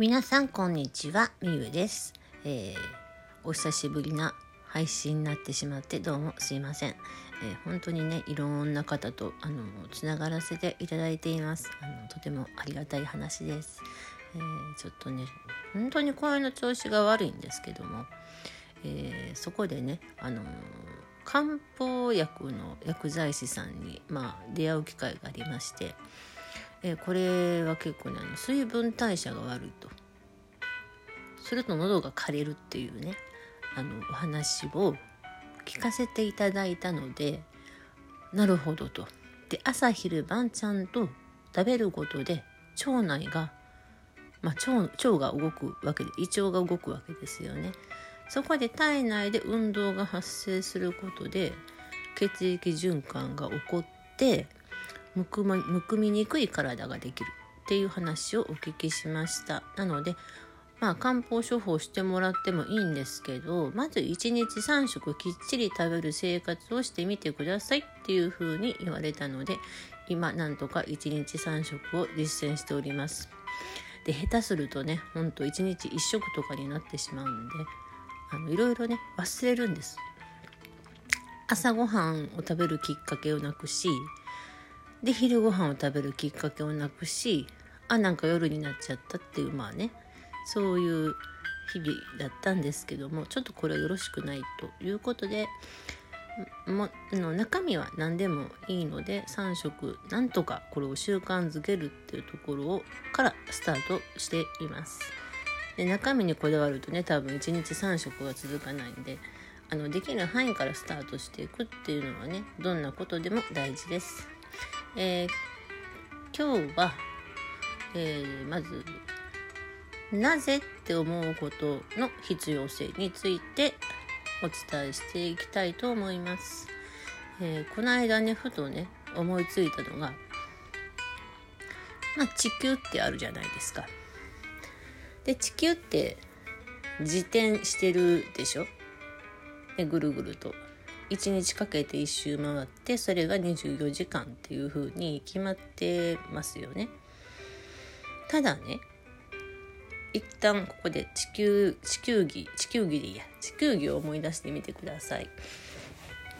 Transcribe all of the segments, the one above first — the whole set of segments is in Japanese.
皆さんこんにちはみゆです、えー、お久しぶりな配信になってしまってどうもすいません、えー、本当にねいろんな方とあのつながらせていただいています。あのとてもありがたい話です、えー、ちょっとね本当に声の調子が悪いんですけども、えそこでねあの漢方薬の薬剤師さんに、まあ、出会う機会がありましてえこれは結構ねあの水分代謝が悪いと。すると喉が枯れるっていうねあのお話を聞かせていただいたのでなるほどと。で朝昼晩ちゃんと食べることで腸内が、まあ、腸腸が動くわけで胃腸が動くわけですよね。そこで体内で運動が発生することで血液循環が起こってむく,、むくみにくい体ができるっていう話をお聞きしましたなのでまあ漢方処方してもらってもいいんですけどまず1日3食きっちり食べる生活をしてみてくださいっていうふうに言われたので今なんとか1日3食を実践しております。で下手するとねほんと1日1食とかになってしまうんであのいろいろね忘れるんです。朝ごはんを食べるきっかけをなくしで昼ご飯を食べるきっかけをなくしあなんか夜になっちゃったっていうまあねそういう日々だったんですけどもちょっとこれはよろしくないということでもの中身は何でもいいので3食なんとかこれを習慣づけるっていうところをからスタートしています。で中身にこだわるとね多分1日3食が続かないんであのできる範囲からスタートしていくっていうのはねどんなことでも大事です。えー、今日は、えー、まずなぜって思うことの必要性についてお伝えしていきたいと思います。えー、この間ねふとね思いついたのが、まあ、地球ってあるじゃないですか。で地球って自転してるでしょ？ぐるぐると。1日かけて1周回ってそれが24時間っていう風に決まってますよね。ただね一旦ここで地球地球儀地球儀でいいや地球儀を思い出してみてください。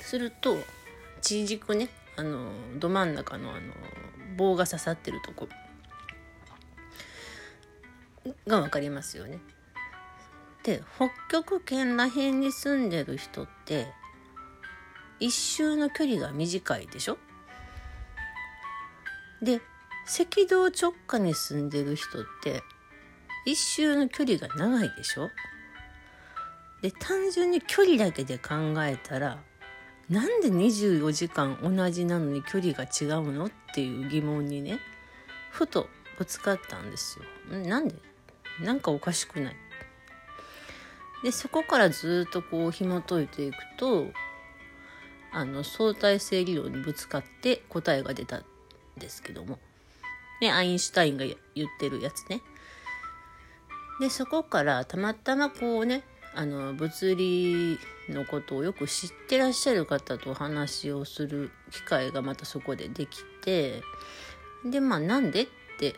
すると地軸ねあのど真ん中のあの棒が刺さってるとこが分かりますよね。で北極圏ら辺に住んでる人って一周の距離が短いでしょ？で赤道直下に住んでる人って一周の距離が長いでしょ？で単純に距離だけで考えたらなんで24時間同じなのに距離が違うの？っていう疑問にねふとぶつかったんですよ。なんで？なんかおかしくない？でそこからずっとこう紐解いていくとあの相対性理論にぶつかって答えが出たんですけども、ね、アインシュタインが言ってるやつね。でそこからたまたまこうねあの物理のことをよく知ってらっしゃる方とお話をする機会がまたそこでできてでまあなんでって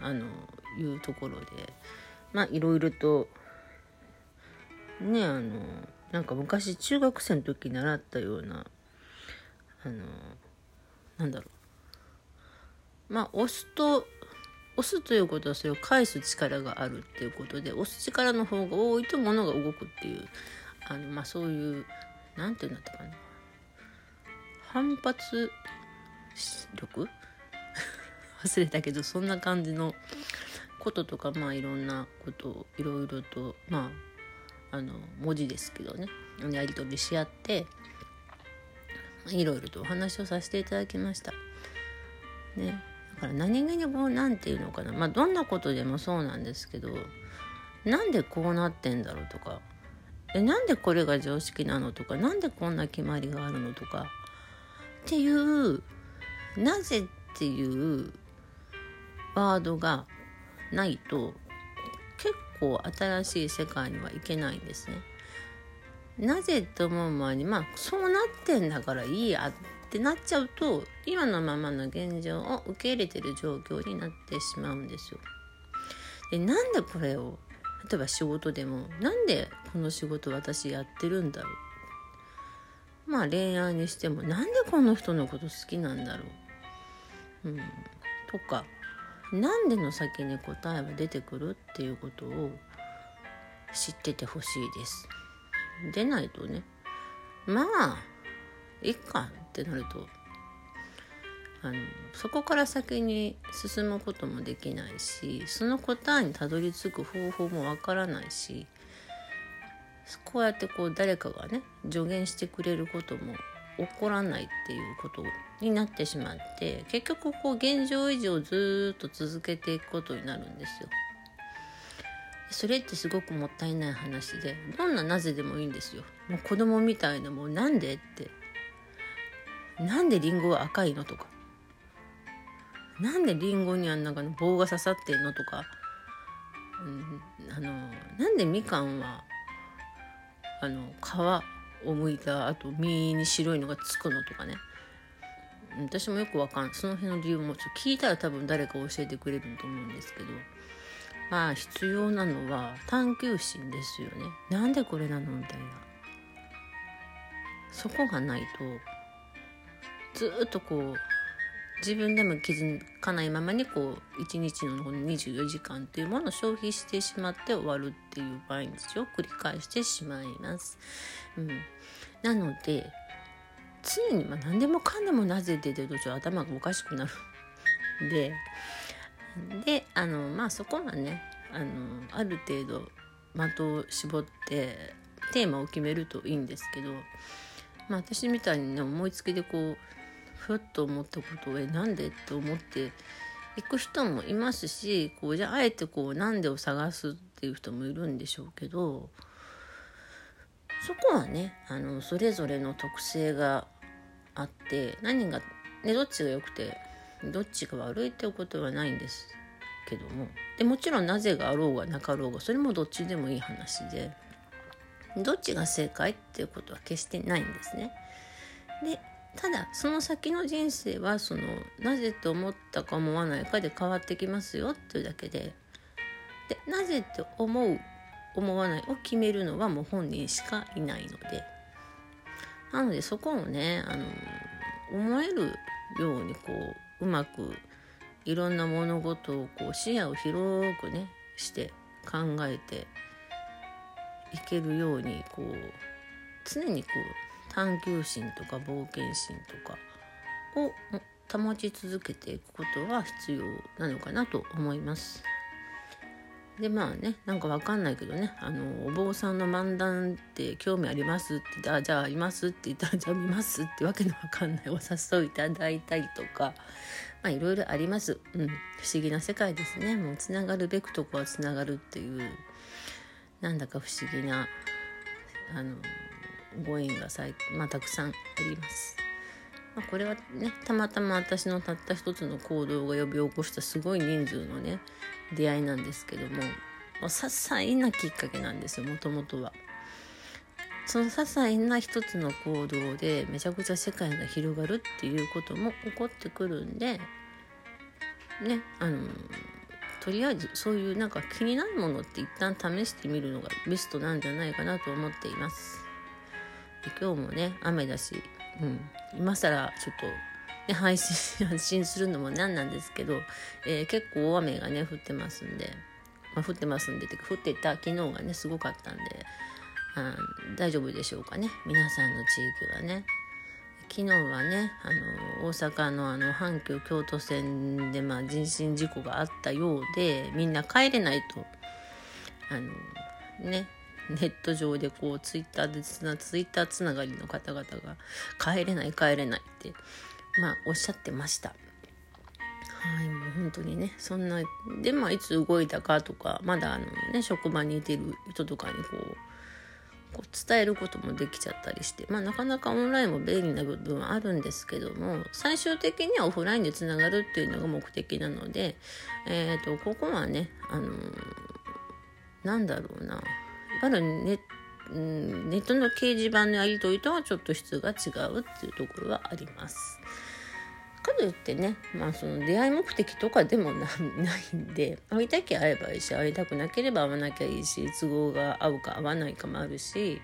あのいうところでまあいろいろとねあのなんか昔中学生の時習ったようなあのなんだろう。まあ押すと押すということはそれを返す力があるっていうことで押す力の方が多いと物が動くっていうあのまあそういう何て言うんだったかな反発力？忘れたけどそんな感じのこととかまあいろんなことをいろいろとまああの文字ですけどね。やり取りし合っていろいろとお話をさせていただきました。ね、だから何気にこう何て言うのかな。まあどんなことでもそうなんですけどなんでこうなってんだろうとか。えなんでこれが常識なのとか。何でこんな決まりがあるのとか。っていうなぜっていうワードがないと結構新しい世界にはいけないんですね。なぜと思う前にまあそうなってんだからいいや。っってなっちゃうと今のままの現状を受け入れてる状況になってしまうんですよ。でなんでこれを例えば仕事でもなんでこの仕事私やってるんだろう。まあ恋愛にしてもなんでこの人のこと好きなんだろう、うん、とかなんでの先に答えは出てくるっていうことを知っててほしいです。でないとね。まあいっか。ってなるとあのそこから先に進むこともできないしその答えにたどり着く方法もわからないしこうやってこう誰かがね助言してくれることも起こらないっていうことになってしまって結局こう現状維持をずっと続けていくことになるんですよ。それってすごくもったいない話でどんななぜでもいいんですよ。もう子供みたいなもうなんでってなんでリンゴは赤いのとか。なんでリンゴにあんなかの棒が刺さってんのとか、うん、あのなんでみかんはあの皮をむいたあと身に白いのがつくのとかね。私もよくわかんその辺の理由もちょっと聞いたら多分誰か教えてくれると思うんですけど。まあ必要なのは探求心ですよね。なんでこれなのみたいな。そこがないとずっとこう自分でも気づかないままにこう一日のこの24時間っていうものを消費してしまって終わるっていう毎日を繰り返してしまいます。うん、なので常にまあ何でもかんでもなぜ出てると頭がおかしくなる。でであのまあそこはねあのある程度的を絞ってテーマを決めるといいんですけど、まあ、私みたいにね思いつきでこうふっと思ったことをえなんで？って思っていく人もいますしこうじゃああえてこうなんでを探すっていう人もいるんでしょうけどそこはねあのそれぞれの特性があって何が、ね、どっちが良くてどっちが悪いっていうことはないんですけどもでもちろんなぜがあろうがなかろうがそれもどっちでもいい話でどっちが正解っていうことは決してないんですね。でただその先の人生はそのなぜと思ったか思わないかで変わってきますよっていうだけででなぜって思う思わないを決めるのはもう本人しかいないのでなのでそこをねあの思えるようにこううまくいろんな物事をこう視野を広くねして考えていけるようにこう常にこう探求心とか冒険心とかを保ち続けていくことは必要なのかなと思います。でまあねなんかわかんないけどねあのお坊さんの漫談って興味ありますって言ってあじゃあいますって言ったらじゃあ見ますってわけのわかんない。お誘いいただいたりとかまあいろいろあります、うん、不思議な世界ですね。もうつながるべくとこはつながるっていうなんだか不思議なあのご縁がさい、まあ、たくさんあります。まあ、これはねたまたま私のたった一つの行動が呼び起こしたすごい人数のね出会いなんですけども些細なきっかけなんですよもともとは。その些細な一つの行動でめちゃくちゃ世界が広がるっていうことも起こってくるんでねあのとりあえずそういうなんか気になるものって一旦試してみるのがベストなんじゃないかなと思っています。今日もね雨だし、うん、今更ちょっと、ね、配信発信するのも何なんですけど、えー、結構大雨がね降ってますんで、まあ、降ってますんでって降ってた昨日がねすごかったんであ大丈夫でしょうかね。皆さんの地域はね。昨日はねあの大阪のあの阪急京都線で、まあ、人身事故があったようでみんな帰れないと。あのねネット上でこうツイッターでつなツイッターつながりの方々が帰れない帰れないってまあおっしゃってました。はいもう本当にねそんなでまあいつ動いたかとかまだあのね職場にいてる人とかにこうこう伝えることもできちゃったりして、まあ、なかなかオンラインも便利な部分はあるんですけども最終的にはオフラインでつながるっていうのが目的なので、えーと、ここはね、あのー、なんだろうなぱりネネットの掲示板のやり取りとはちょっと質が違うっていうところはあります。かといってね、まあ、その出会い目的とかでもないんで 会いたきゃ会えばいいし会いたくなければ会わなきゃいいし都合が合うか合わないかもあるし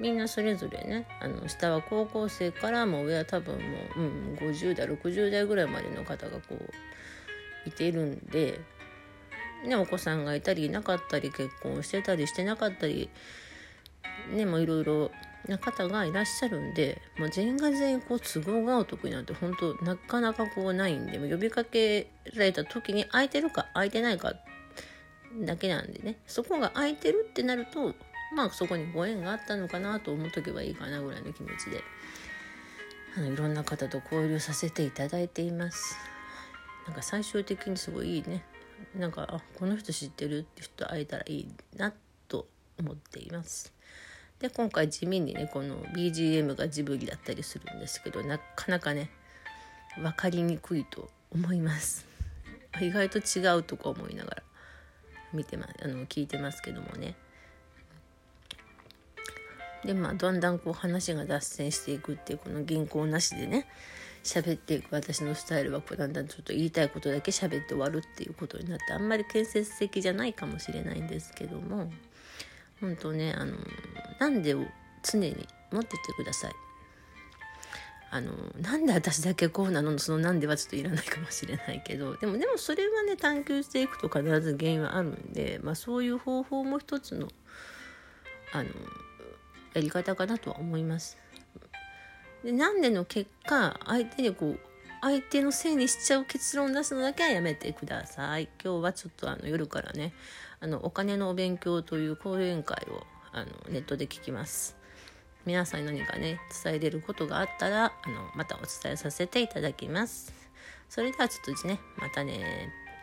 みんなそれぞれねあの下は高校生からもう上は多分もう、うん、50代60代ぐらいまでの方がこういているんで、ね、お子さんがいたりいなかったり結婚してたりしてなかったりねもういろいろな方がいらっしゃるんで、もう全員が全員こう都合が合う時なんて本当なかなかこうないんで呼びかけられた時に空いてるか空いてないかだけなんでね。そこが空いてるってなるとまあそこにご縁があったのかなと思っとけばいいかなぐらいの気持ちであのいろんな方と交流させていただいています。なんか最終的にすごいいいねなんかあこの人知ってるって人会えたらいいなと思っています。で今回地味にねこの BGM がジブリだったりするんですけどなかなかね分かりにくいと思います。意外と違うとか思いながら見てまあの聞いてますけどもね。でまあだんだんこう話が脱線していくっていうこの原稿なしでね喋っていく私のスタイルはこうだんだんちょっと言いたいことだけ喋って終わるっていうことになってあんまり建設的じゃないかもしれないんですけども本当ねあのなんでを常に持っててください。あのなんで私だけこうなの？そのなんではちょっといらないかもしれないけどでもでもそれはね探求していくと必ず原因はあるんで、まあ、そういう方法も一つのあのやり方かなとは思います。でなんでの結果相手にこう相手のせいにしちゃう結論を出すのだけはやめてください。今日はちょっとあの夜からねあのお金のお勉強という講演会をあのネットで聞きます。皆さんに何かね伝えれることがあったらあのまたお伝えさせていただきます。それではちょっとねまたね